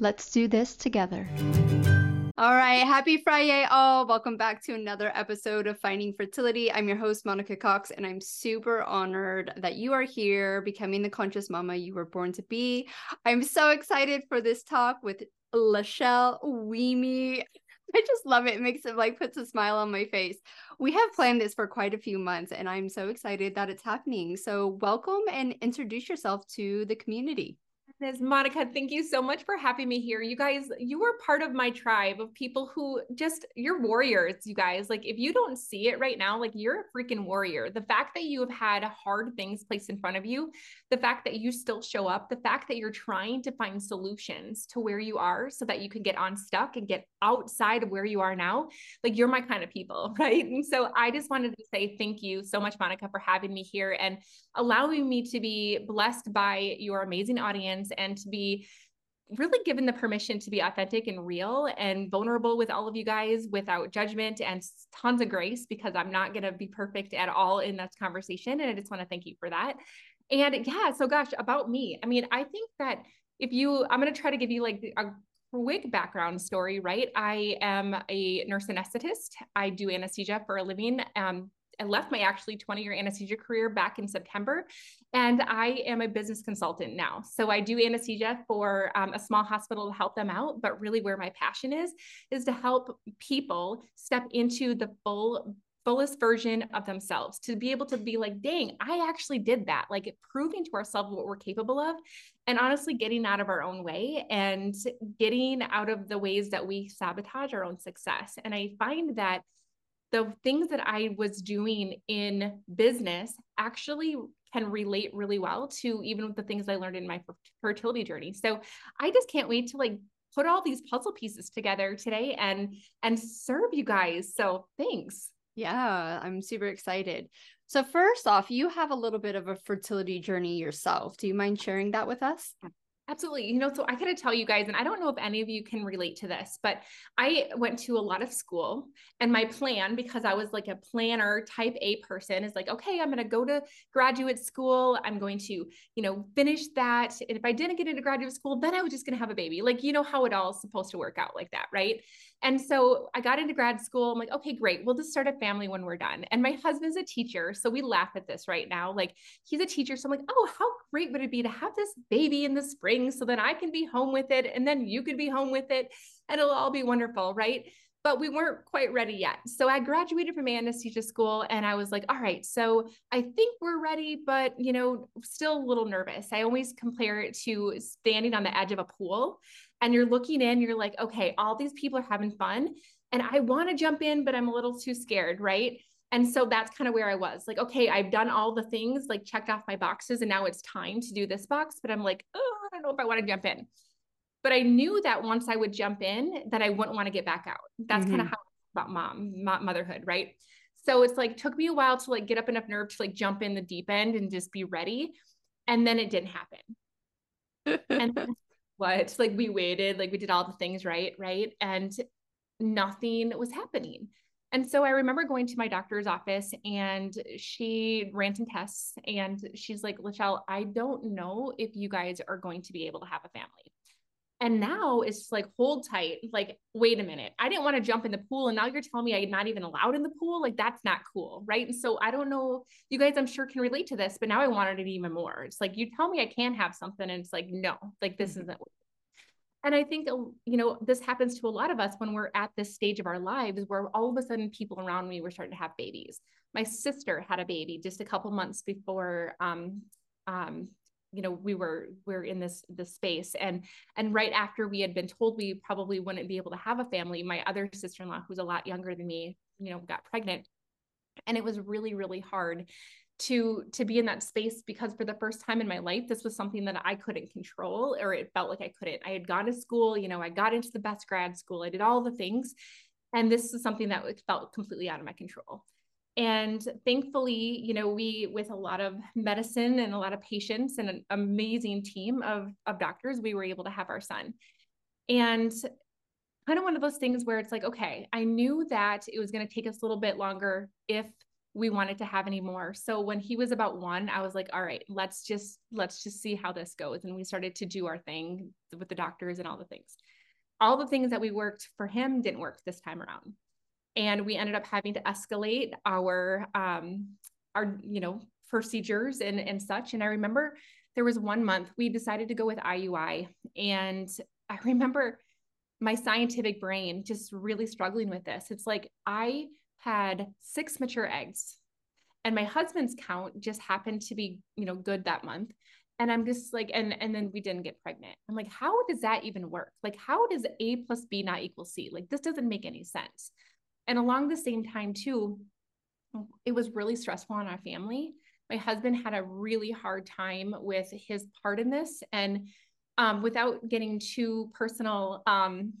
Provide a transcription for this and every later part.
Let's do this together. All right. Happy Friday, all. Welcome back to another episode of Finding Fertility. I'm your host, Monica Cox, and I'm super honored that you are here becoming the conscious mama you were born to be. I'm so excited for this talk with Lachelle Wieme. I just love it. It makes it like puts a smile on my face. We have planned this for quite a few months, and I'm so excited that it's happening. So, welcome and introduce yourself to the community. Ms. Monica, thank you so much for having me here. You guys, you are part of my tribe of people who just, you're warriors, you guys. Like, if you don't see it right now, like, you're a freaking warrior. The fact that you have had hard things placed in front of you, the fact that you still show up, the fact that you're trying to find solutions to where you are so that you can get unstuck and get outside of where you are now, like, you're my kind of people, right? And so I just wanted to say thank you so much, Monica, for having me here and allowing me to be blessed by your amazing audience and to be really given the permission to be authentic and real and vulnerable with all of you guys without judgment and tons of grace because I'm not going to be perfect at all in this conversation. And I just want to thank you for that. And yeah, so gosh, about me. I mean, I think that if you, I'm going to try to give you like a quick background story, right? I am a nurse anesthetist. I do anesthesia for a living. Um, I left my actually 20 year anesthesia career back in September, and I am a business consultant now. So I do anesthesia for um, a small hospital to help them out. But really, where my passion is, is to help people step into the full fullest version of themselves to be able to be like dang i actually did that like proving to ourselves what we're capable of and honestly getting out of our own way and getting out of the ways that we sabotage our own success and i find that the things that I was doing in business actually can relate really well to even with the things I learned in my fertility journey. So I just can't wait to like put all these puzzle pieces together today and and serve you guys. So thanks. Yeah, I'm super excited. So first off, you have a little bit of a fertility journey yourself. Do you mind sharing that with us? Absolutely. You know, so I gotta tell you guys, and I don't know if any of you can relate to this, but I went to a lot of school and my plan, because I was like a planner type A person, is like, okay, I'm gonna go to graduate school. I'm going to, you know, finish that. And if I didn't get into graduate school, then I was just gonna have a baby. Like, you know how it all is supposed to work out like that, right? And so I got into grad school. I'm like, okay, great. We'll just start a family when we're done. And my husband's a teacher. So we laugh at this right now. Like he's a teacher. So I'm like, oh, how great would it be to have this baby in the spring so that I can be home with it and then you could be home with it and it'll all be wonderful. Right but we weren't quite ready yet. So I graduated from anesthesia school and I was like, all right, so I think we're ready, but you know, still a little nervous. I always compare it to standing on the edge of a pool and you're looking in, you're like, okay, all these people are having fun and I want to jump in, but I'm a little too scared, right? And so that's kind of where I was like, okay, I've done all the things, like checked off my boxes, and now it's time to do this box. But I'm like, oh, I don't know if I want to jump in. But I knew that once I would jump in, that I wouldn't want to get back out. That's mm-hmm. kind of how about mom, motherhood, right? So it's like took me a while to like get up enough nerve to like jump in the deep end and just be ready. And then it didn't happen. and what like we waited like we did all the things right right and nothing was happening and so i remember going to my doctor's office and she ran some tests and she's like lachelle i don't know if you guys are going to be able to have a family and now it's like hold tight like wait a minute i didn't want to jump in the pool and now you're telling me i'm not even allowed in the pool like that's not cool right and so i don't know you guys i'm sure can relate to this but now i wanted it even more it's like you tell me i can have something and it's like no like this mm-hmm. isn't And I think, you know, this happens to a lot of us when we're at this stage of our lives where all of a sudden people around me were starting to have babies. My sister had a baby just a couple months before, um, um, you know, we were we are in this this space, and and right after we had been told we probably wouldn't be able to have a family, my other sister in law, who's a lot younger than me, you know, got pregnant, and it was really really hard to to be in that space because for the first time in my life this was something that I couldn't control or it felt like I couldn't. I had gone to school, you know, I got into the best grad school, I did all the things and this is something that felt completely out of my control. And thankfully, you know, we with a lot of medicine and a lot of patience and an amazing team of of doctors, we were able to have our son. And kind of one of those things where it's like, okay, I knew that it was going to take us a little bit longer if we wanted to have any more. So when he was about one, I was like, all right, let's just let's just see how this goes. And we started to do our thing with the doctors and all the things. All the things that we worked for him didn't work this time around. And we ended up having to escalate our um our, you know, procedures and and such. And I remember there was one month we decided to go with IUI. And I remember my scientific brain just really struggling with this. It's like I had six mature eggs and my husband's count just happened to be you know good that month and i'm just like and and then we didn't get pregnant i'm like how does that even work like how does a plus b not equal c like this doesn't make any sense and along the same time too it was really stressful on our family my husband had a really hard time with his part in this and um, without getting too personal um,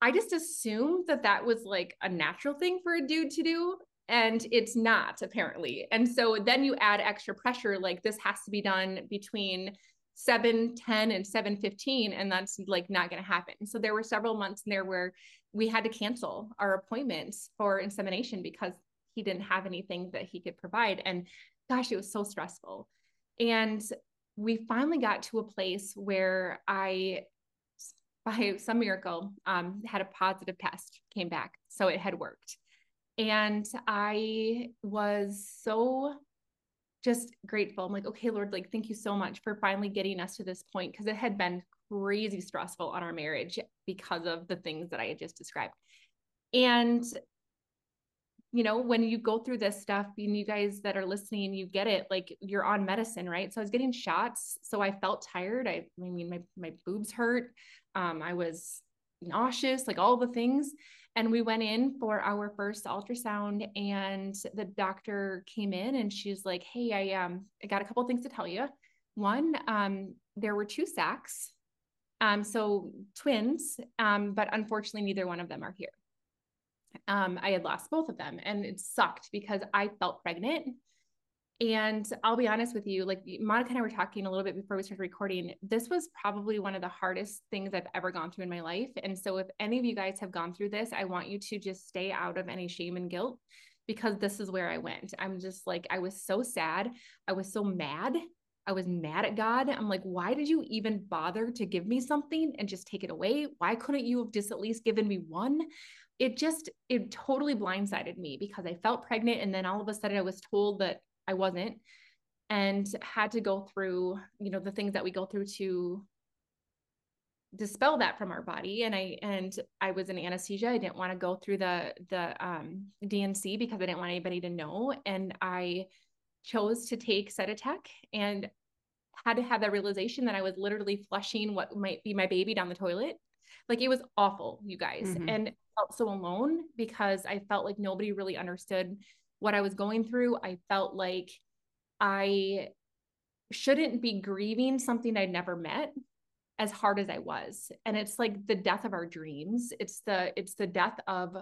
I just assumed that that was like a natural thing for a dude to do. And it's not apparently. And so then you add extra pressure, like this has to be done between 7 10 and 7 15 and that's like not going to happen so there were several months in there where we had to cancel our appointments for insemination because he didn't have anything that he could provide and gosh it was so stressful and we finally got to a place where i by some miracle, um, had a positive test, came back. So it had worked. And I was so just grateful. I'm like, okay, Lord, like, thank you so much for finally getting us to this point because it had been crazy stressful on our marriage because of the things that I had just described. And you know, when you go through this stuff, and you guys that are listening, you get it. Like you're on medicine, right? So I was getting shots, so I felt tired. I, I mean, my my boobs hurt. Um, I was nauseous, like all the things. And we went in for our first ultrasound, and the doctor came in and she's like, "Hey, I um, I got a couple things to tell you. One, um, there were two sacs, um, so twins, um, but unfortunately, neither one of them are here." um, I had lost both of them and it sucked because I felt pregnant. And I'll be honest with you, like Monica and I were talking a little bit before we started recording. This was probably one of the hardest things I've ever gone through in my life. And so, if any of you guys have gone through this, I want you to just stay out of any shame and guilt because this is where I went. I'm just like, I was so sad. I was so mad. I was mad at God. I'm like, why did you even bother to give me something and just take it away? Why couldn't you have just at least given me one? it just it totally blindsided me because I felt pregnant and then all of a sudden I was told that I wasn't and had to go through, you know, the things that we go through to dispel that from our body and I and I was in anesthesia. I didn't want to go through the the um D&C because I didn't want anybody to know and I chose to take Cytotec and had to have that realization that I was literally flushing what might be my baby down the toilet. Like it was awful, you guys. Mm-hmm. And felt so alone because I felt like nobody really understood what I was going through. I felt like I shouldn't be grieving something I'd never met as hard as I was. And it's like the death of our dreams. It's the it's the death of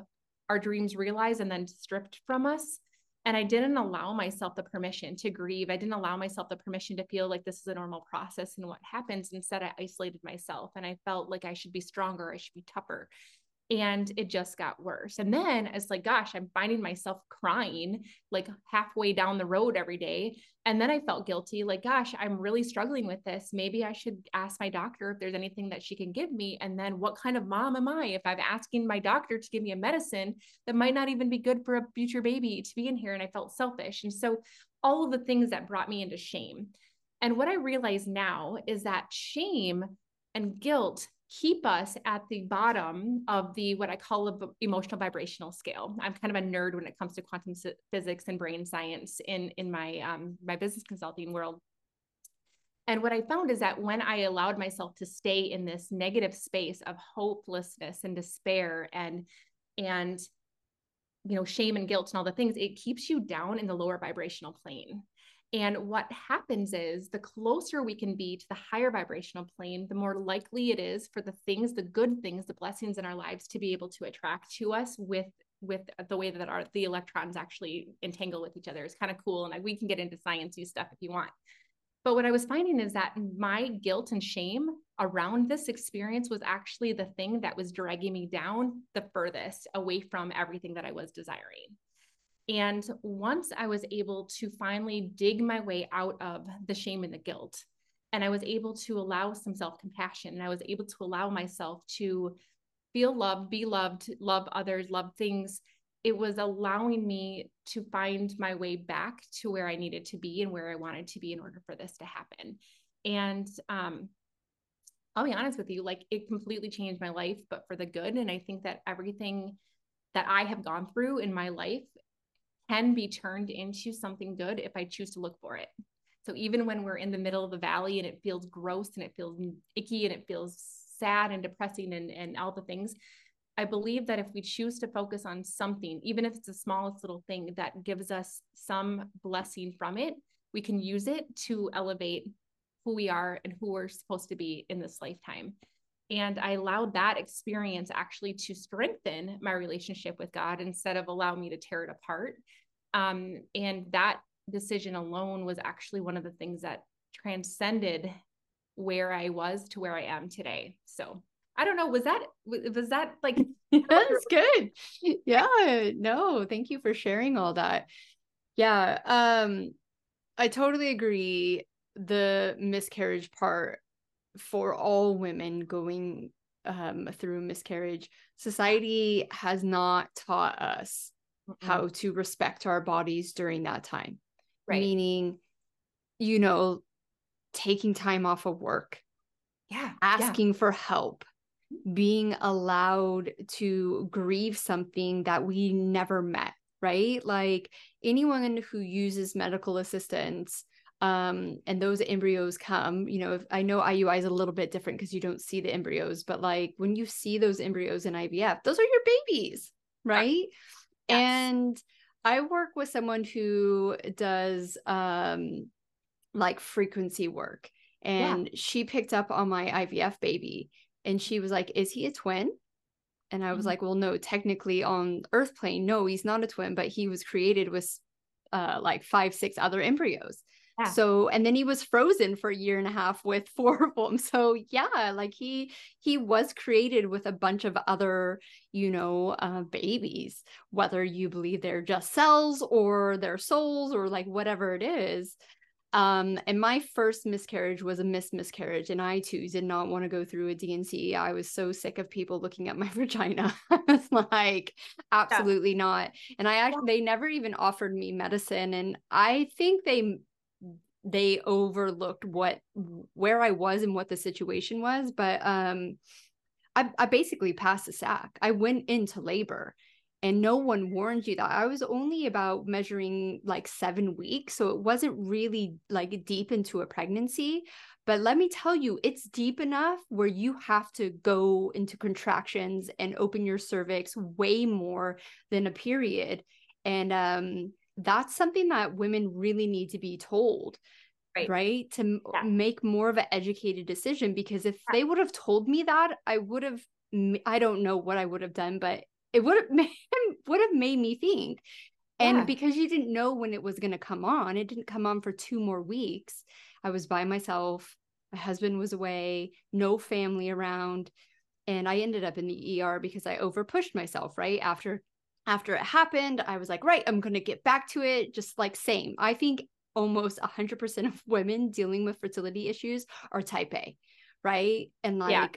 our dreams realized and then stripped from us. And I didn't allow myself the permission to grieve. I didn't allow myself the permission to feel like this is a normal process and what happens. Instead, I isolated myself and I felt like I should be stronger, I should be tougher and it just got worse. And then it's like, gosh, I'm finding myself crying like halfway down the road every day. And then I felt guilty, like, gosh, I'm really struggling with this. Maybe I should ask my doctor if there's anything that she can give me. And then what kind of mom am I if I'm asking my doctor to give me a medicine that might not even be good for a future baby to be in here? And I felt selfish. And so all of the things that brought me into shame. And what I realize now is that shame and guilt keep us at the bottom of the what I call a emotional vibrational scale. I'm kind of a nerd when it comes to quantum physics and brain science in in my um, my business consulting world. And what I found is that when I allowed myself to stay in this negative space of hopelessness and despair and and you know shame and guilt and all the things, it keeps you down in the lower vibrational plane. And what happens is the closer we can be to the higher vibrational plane, the more likely it is for the things, the good things, the blessings in our lives to be able to attract to us with with the way that our the electrons actually entangle with each other. It's kind of cool. And we can get into sciencey stuff if you want. But what I was finding is that my guilt and shame around this experience was actually the thing that was dragging me down the furthest away from everything that I was desiring. And once I was able to finally dig my way out of the shame and the guilt, and I was able to allow some self compassion, and I was able to allow myself to feel loved, be loved, love others, love things, it was allowing me to find my way back to where I needed to be and where I wanted to be in order for this to happen. And um, I'll be honest with you, like it completely changed my life, but for the good. And I think that everything that I have gone through in my life can be turned into something good if I choose to look for it. So even when we're in the middle of the valley and it feels gross and it feels icky and it feels sad and depressing and, and all the things, I believe that if we choose to focus on something, even if it's the smallest little thing that gives us some blessing from it, we can use it to elevate who we are and who we're supposed to be in this lifetime. And I allowed that experience actually to strengthen my relationship with God instead of allow me to tear it apart. Um, and that decision alone was actually one of the things that transcended where I was to where I am today. So I don't know. Was that was that like that's good? Yeah. No, thank you for sharing all that. Yeah. Um, I totally agree. The miscarriage part for all women going um, through miscarriage, society has not taught us mm how to respect our bodies during that time. Right. Meaning, you know, taking time off of work. Yeah. Asking yeah. for help being allowed to grieve something that we never met, right? Like anyone who uses medical assistance um and those embryos come you know if, i know iui is a little bit different because you don't see the embryos but like when you see those embryos in ivf those are your babies right yes. and i work with someone who does um like frequency work and yeah. she picked up on my ivf baby and she was like, Is he a twin? And I was mm-hmm. like, Well, no, technically on Earth plane, no, he's not a twin, but he was created with uh, like five, six other embryos. Yeah. So and then he was frozen for a year and a half with four of them. So yeah, like he he was created with a bunch of other, you know, uh, babies, whether you believe they're just cells or their souls or like whatever it is. Um, and my first miscarriage was a missed miscarriage, and I too did not want to go through a D&C. I was so sick of people looking at my vagina. I was like, absolutely yeah. not. And I actually, they never even offered me medicine, and I think they they overlooked what where I was and what the situation was. But um, I, I basically passed the sac. I went into labor and no one warned you that i was only about measuring like seven weeks so it wasn't really like deep into a pregnancy but let me tell you it's deep enough where you have to go into contractions and open your cervix way more than a period and um that's something that women really need to be told right, right? to yeah. make more of an educated decision because if yeah. they would have told me that i would have I don't know what I would have done, but it would have made would have made me think and yeah. because you didn't know when it was going to come on it didn't come on for two more weeks i was by myself my husband was away no family around and i ended up in the er because i overpushed myself right after after it happened i was like right i'm going to get back to it just like same i think almost 100% of women dealing with fertility issues are type a right and like yeah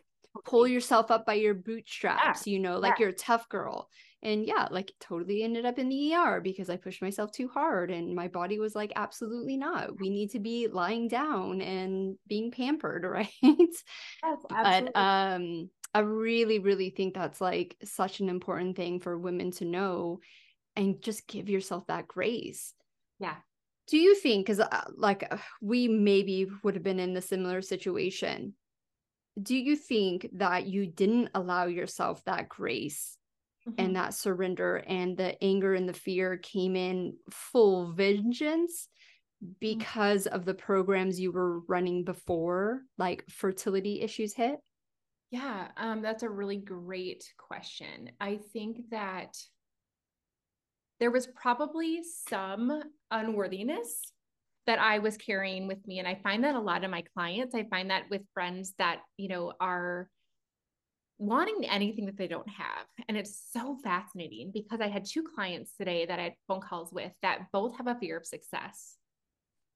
pull yourself up by your bootstraps, Yeah. you know, like Yeah. you're a tough girl. And yeah, like totally ended up in the ER because I pushed myself too hard and my body was like, absolutely not. We need to be lying down and being pampered, right? Yes, but absolutely. um I really, really think that's like such an important thing for women to know and just give yourself that grace. yeah. Do you think, because uh, like uh, we maybe would have been in a similar situation, do you think that you didn't allow yourself that grace Mhm. and that surrender and the anger and the fear came in full vengeance because of the programs you were running before, like fertility issues hit? Yeah, um, that's a really great question. I think that there was probably some unworthiness that I was carrying with me. And I find that a lot of my clients, I find that with friends that, you know, are wanting anything that they don't have. And it's so fascinating because I had two clients today that I had phone calls with that both have a fear of success.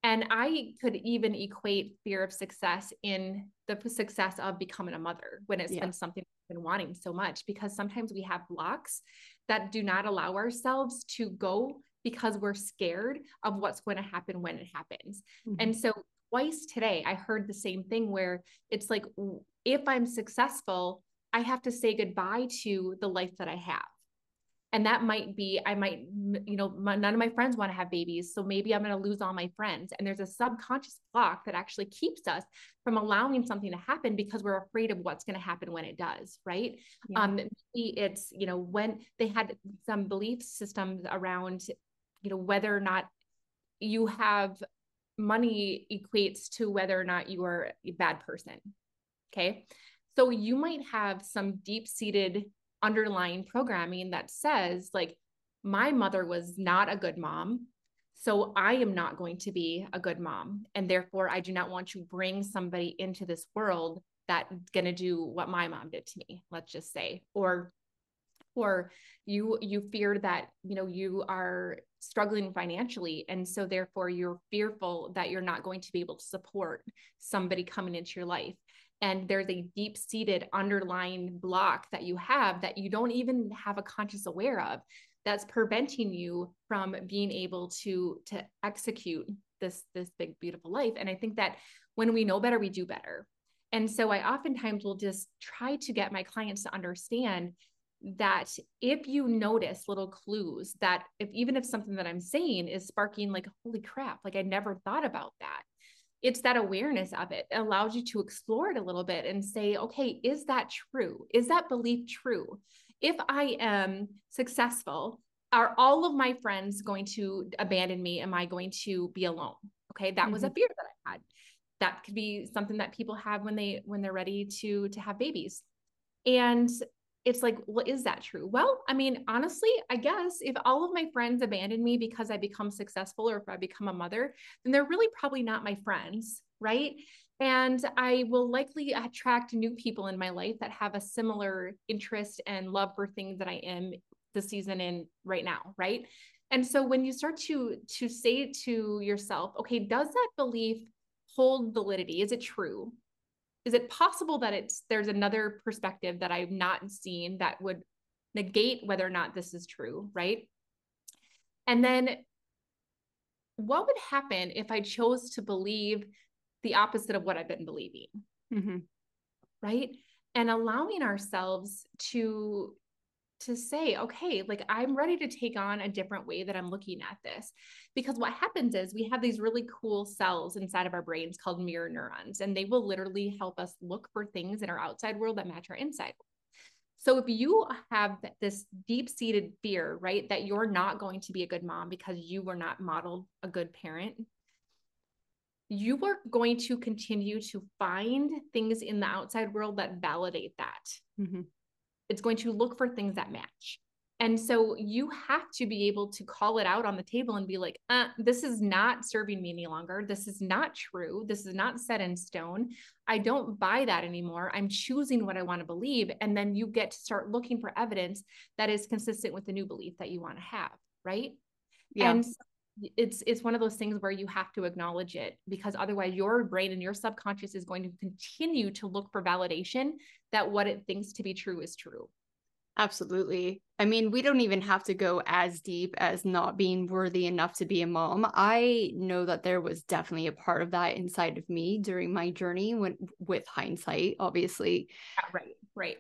And I could even equate fear of success in the success of becoming a mother when it's Yeah. been something I've been wanting so much because sometimes we have blocks that do not allow ourselves to go because we're scared of what's going to happen when it happens. Mhm. And so twice today, I heard the same thing where it's like, if I'm successful, I have to say goodbye to the life that I have. And that might be, I might, you know, my, none of my friends want to have babies. So maybe I'm going to lose all my friends. And there's a subconscious block that actually keeps us from allowing something to happen because we're afraid of what's going to happen when it does. Right. Yeah. Um, maybe it's, you know, when they had some belief systems around, you know, whether or not you have money equates to whether or not you are a bad person. Okay. So you might have some deep seated underlying programming that says, like, my mother was not a good mom. So I am not going to be a good mom. And therefore, I do not want to bring somebody into this world that's going to do what my mom did to me, let's just say. Or or you you fear that you know you are struggling financially and so therefore you're fearful that you're not going to be able to support somebody coming into your life and there's a deep seated underlying block that you have that you don't even have a conscious aware of that's preventing you from being able to to execute this this big beautiful life. And i think that when we know better we do better. And so i oftentimes will just try to get my clients to understand that if you notice little clues that if even if something that I'm saying is sparking like holy crap like I never thought about that it's that awareness of it. it allows you to explore it a little bit and say okay is that true? Is that belief true? If I am successful are all of my friends going to abandon me? Am I going to be alone? Okay that was a mm-hmm. fear that I had. That could be something that people have when they when they're ready to to have babies. And it's like, well, is that true? Well, I mean, honestly, I guess if all of my friends abandon me because I become successful or if I become a mother, then they're really probably not my friends, right? And I will likely attract new people in my life that have a similar interest and love for things that I am the season in right now, right? And so when you start to to say to yourself, okay, does that belief hold validity? Is it true? Is it possible that it's there's another perspective that I've not seen that would negate whether or not this is true, right? And then what would happen if I chose to believe the opposite of what I've been believing, Mhm. right? And allowing ourselves to to say, okay, like I'm ready to take on a different way that I'm looking at this. Because what happens is we have these really cool cells inside of our brains called mirror neurons, and they will literally help us look for things in our outside world that match our inside. So if you have this deep seated fear, right, that you're not going to be a good mom because you were not modeled a good parent, you are going to continue to find things in the outside world that validate that Mhm. It's going to look for things that match. And so you have to be able to call it out on the table and be like, uh, this is not serving me any longer. This is not true. This is not set in stone. I don't buy that anymore. I'm choosing what I want to believe. And then you get to start looking for evidence that is consistent with the new belief that you want to have. Right. Yeah. And it's it's one of those things where you have to acknowledge it because otherwise your brain and your subconscious is going to continue to look for validation that what it thinks to be true is true. Absolutely. I mean we don't even have to go as deep as not being worthy enough to be a mom. I know that there was definitely a part of that inside of me during my journey when with hindsight obviously. Yeah, right right.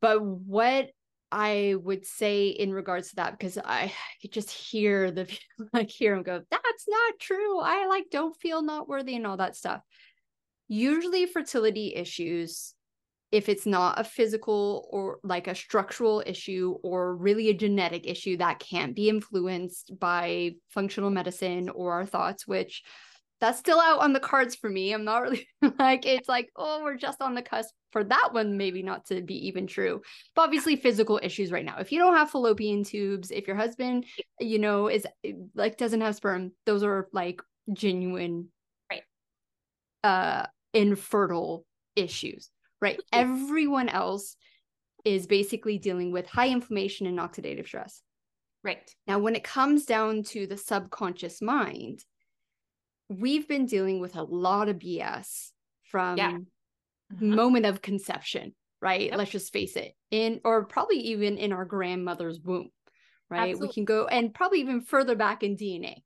But what I would say in regards to that because I could just hear the like hear him go, that's not true. I like don't feel not worthy and all that stuff. Usually fertility issues, if it's not a physical or like a structural issue or really a genetic issue that can't be influenced by functional medicine or our thoughts, which that's still out on the cards for me. I'm not really like it's like, oh, we're just on the cusp for that one, maybe not to be even true. But obviously physical issues right now. If you don't have fallopian tubes, if your husband, you know, is like doesn't have sperm, those are like genuine right uh infertile issues. Right. Everyone else is basically dealing with high inflammation and oxidative stress. Right. Now, when it comes down to the subconscious mind, we've been dealing with a lot of BS from yeah. uh-huh. moment of conception, right? Yep. Let's just face it. In or probably even in our grandmother's womb, right? Absolutely. We can go and probably even further back in DNA.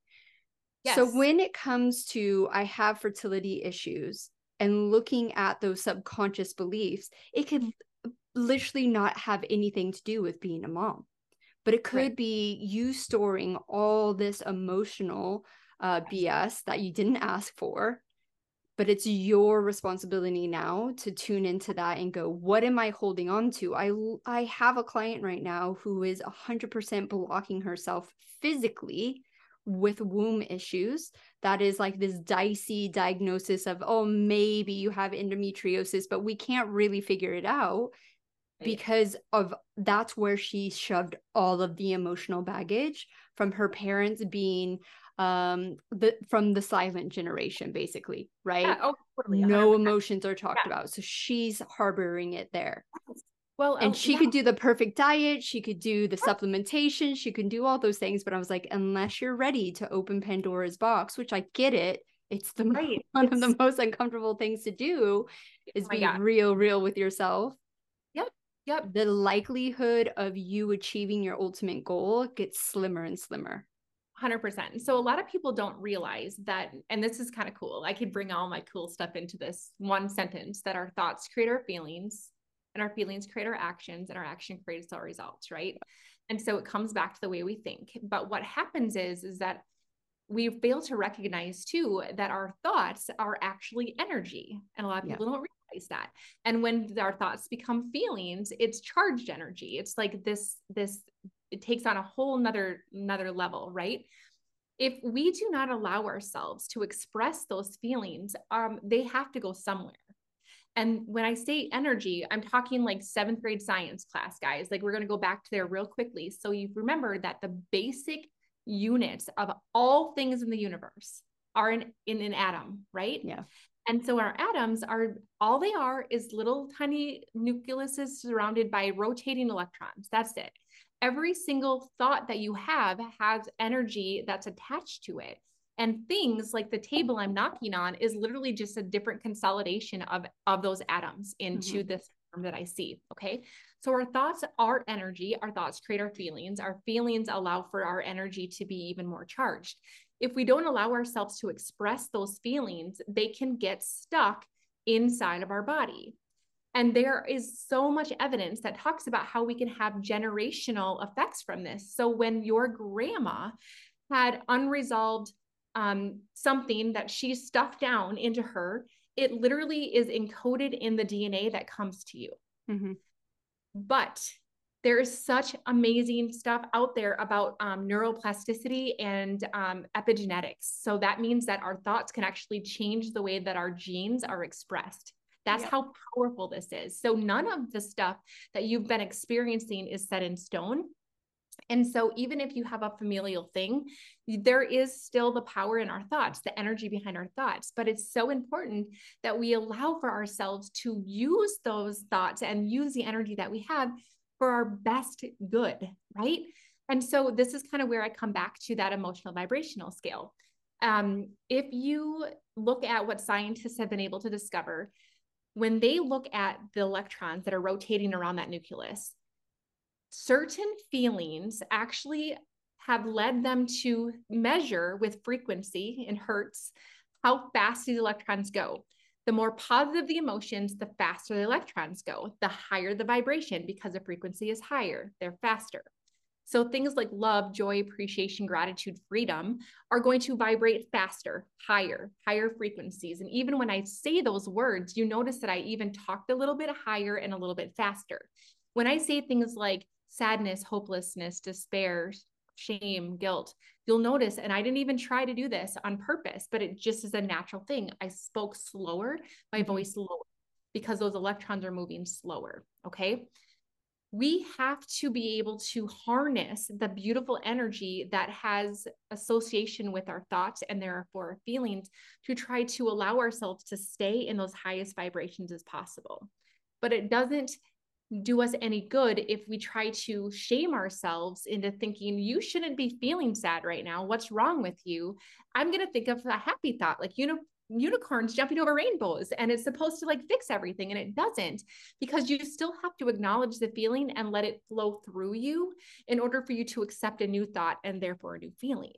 Yes. So when it comes to I have fertility issues and looking at those subconscious beliefs, it could literally not have anything to do with being a mom. But it could right. be you storing all this emotional uh, BS that you didn't ask for. But it's your responsibility now to tune into that and go, what am I holding on to? I I have a client right now who is 100% blocking herself physically with womb issues that is like this dicey diagnosis of oh maybe you have endometriosis but we can't really figure it out because of that's where she shoved all of the emotional baggage from her parents being um the from the silent generation basically right? Yeah, oh, totally, no emotions are talked yeah. about so she's harboring it there well and oh, she yeah. could do the perfect diet she could do the supplementation she can do all those things but i was like unless you're ready to open pandora's box which i get it it's the right. one it's... of the most uncomfortable things to do oh is oh be real real with yourself yep yep the likelihood of you achieving your ultimate goal gets slimmer and slimmer 100%. So a lot of people don't realize that, and this is kind of cool. I could bring all my cool stuff into this one sentence that our thoughts create our feelings, and our feelings create our actions, and our action creates our results, right? And so it comes back to the way we think. But what happens is, is that we fail to recognize too that our thoughts are actually energy. And a lot of people yeah. don't realize that. And when our thoughts become feelings, it's charged energy. It's like this, this it takes on a whole nother another level right if we do not allow ourselves to express those feelings um, they have to go somewhere and when i say energy i'm talking like seventh grade science class guys. Like we're going to go back to there real quickly. So you remember that the basic units of all things in the universe are in, in an atom right? Yeah. And so our atoms are all they are is little tiny nucleuses surrounded by rotating electrons. That's it. Every single thought that you have has energy that's attached to it. And things like the table I'm knocking on is literally just a different consolidation of, of those atoms into mm-hmm. this form that I see. Okay. So our thoughts are energy. Our thoughts create our feelings. Our feelings allow for our energy to be even more charged. If we don't allow ourselves to express those feelings, they can get stuck inside of our body. And there is so much evidence that talks about how we can have generational effects from this. So when your grandma had unresolved um, something that she stuffed down into her, it literally is encoded in the DNA that comes to you. Mm-hmm. But there is such amazing stuff out there about um, neuroplasticity and um, epigenetics. So that means that our thoughts can actually change the way that our genes are expressed. That's yeah. how powerful this is. So none of the stuff that you've been experiencing is set in stone. And so, even if you have a familial thing, there is still the power in our thoughts, the energy behind our thoughts. But it's so important that we allow for ourselves to use those thoughts and use the energy that we have for our best good, right? And so this is kind of where I come back to that emotional vibrational scale. Um, if you look at what scientists have been able to discover, when they look at the electrons that are rotating around that nucleus, certain feelings actually have led them to measure with frequency in hertz how fast these electrons go. The more positive the emotions, the faster the electrons go. The higher the vibration because the frequency is higher, they're faster. So things like love, joy, appreciation, gratitude, freedom are going to vibrate faster, higher, higher frequencies. And even when I say those words, you notice that I even talked a little bit higher and a little bit faster. When I say things like sadness, hopelessness, despair, shame, guilt, you'll notice, and I didn't even try to do this on purpose, but it just is a natural thing. I spoke slower, my mm-hmm. voice lower, because those electrons are moving slower. Okay we have to be able to harness the beautiful energy that has association with our thoughts and therefore our feelings to try to allow ourselves to stay in those highest vibrations as possible. But it doesn't do us any good if we try to shame ourselves into thinking you shouldn't be feeling sad right now. What's wrong with you? I'm going to think of a happy thought like you know unicorns jumping over rainbows and it's supposed to like fix everything and it doesn't because you still have to acknowledge the feeling and let it flow through you in order for you to accept a new thought and therefore a new feeling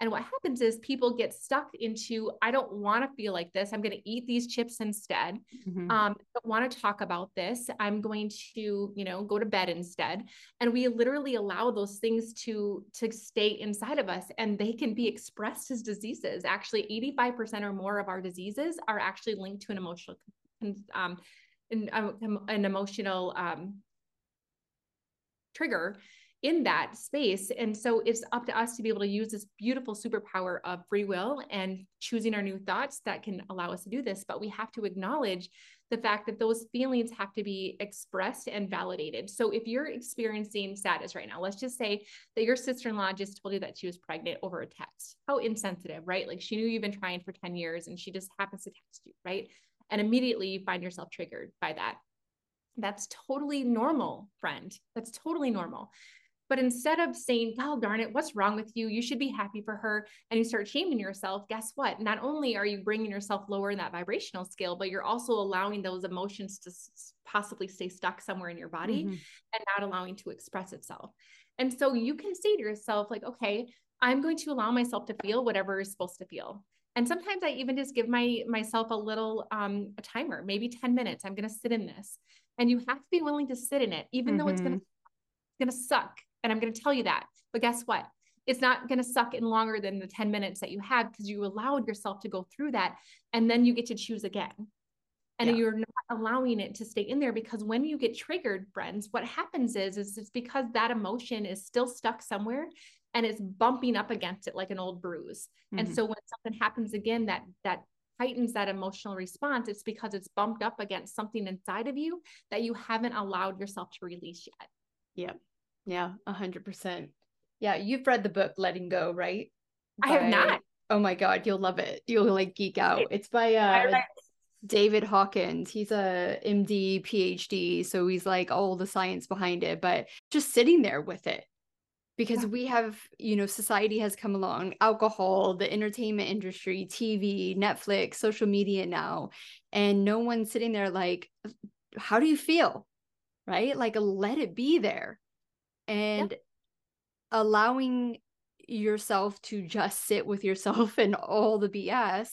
and what happens is people get stuck into, I don't want to feel like this. I'm going to eat these chips instead. Mm-hmm. Um, don't want to talk about this. I'm going to, you know, go to bed instead. And we literally allow those things to to stay inside of us, and they can be expressed as diseases. Actually, 85% or more of our diseases are actually linked to an emotional, um, an, um, an emotional um, trigger in that space. And so it's up to us to be able to use this beautiful superpower of free will and choosing our new thoughts that can allow us to do this. But we have to acknowledge the fact that those feelings have to be expressed and validated. So if you're experiencing sadness right now, let's just say that your sister-in-law just told you that she was pregnant over a text. How insensitive, right? Like she knew you've been trying for 10 years and she just happens to text you, right? And immediately you find yourself triggered by that. That's totally normal, friend. That's totally normal. But instead of saying, "Well, darn it, what's wrong with you? You should be happy for her," and you start shaming yourself, guess what? Not only are you bringing yourself lower in that vibrational scale, but you're also allowing those emotions to possibly stay stuck somewhere in your body mm-hmm. and not allowing to express itself. And so you can say to yourself, like, okay, I'm going to allow myself to feel whatever is supposed to feel. And sometimes I even just give my myself a little um a timer, maybe 10 minutes. I'm going to sit in this. And you have to be willing to sit in it, even mm-hmm. though it's going to it's going to suck and I'm going to tell you that. But guess what? It's not going to suck in longer than the 10 minutes that you have because you allowed yourself to go through that. And then you get to choose again. And yeah. you're not allowing it to stay in there because when you get triggered, friends, what happens is, is it's because that emotion is still stuck somewhere and it's bumping up against it like an old bruise. Mm-hmm. And so when something happens again that that heightens that emotional response, it's because it's bumped up against something inside of you that you haven't allowed yourself to release yet. Yep. Yeah, a hundred percent. Yeah, you've read the book Letting Go, right? By, I have not. Oh my god, you'll love it. You'll like geek out. It's by uh David Hawkins. He's a MD, PhD, so he's like all the science behind it, but just sitting there with it. Because we have, you know, society has come along, alcohol, the entertainment industry, TV, Netflix, social media now, and no one's sitting there like, how do you feel? Right? Like, let it be there and allowing yourself to just sit with yourself and all the BS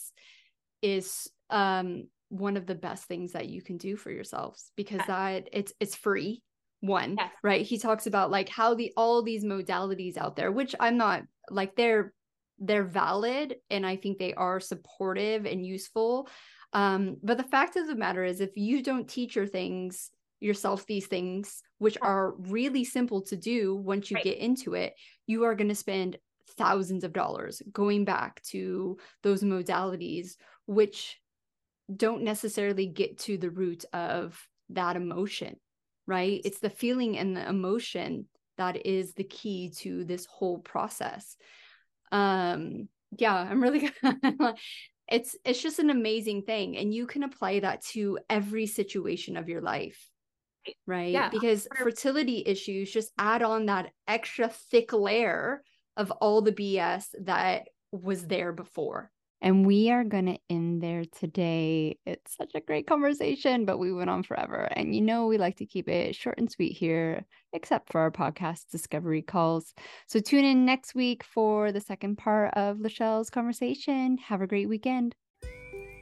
is um one of the best things that you can do for yourselves because that it's it's free one yes. right? He talks about like how the all these modalities out there which i'm not like they're they're valid and i think they are supportive and useful um but the fact of the matter is if you don't teach your things yourself these things which are really simple to do once you right. get into it you are going to spend thousands of dollars going back to those modalities which don't necessarily get to the root of that emotion right? It's the feeling and the emotion that is the key to this whole process. Um yeah i'm really it's it's just an amazing thing and you can apply that to every situation of your life right? Yeah. Because fertility issues just add on that extra thick layer of all the BS that was there before. And we are going to end there today. It's such a great conversation, but we went on forever. And you know, we like to keep it short and sweet here, except for our podcast discovery calls. So tune in next week for the second part of Lachelle's conversation. Have a great weekend.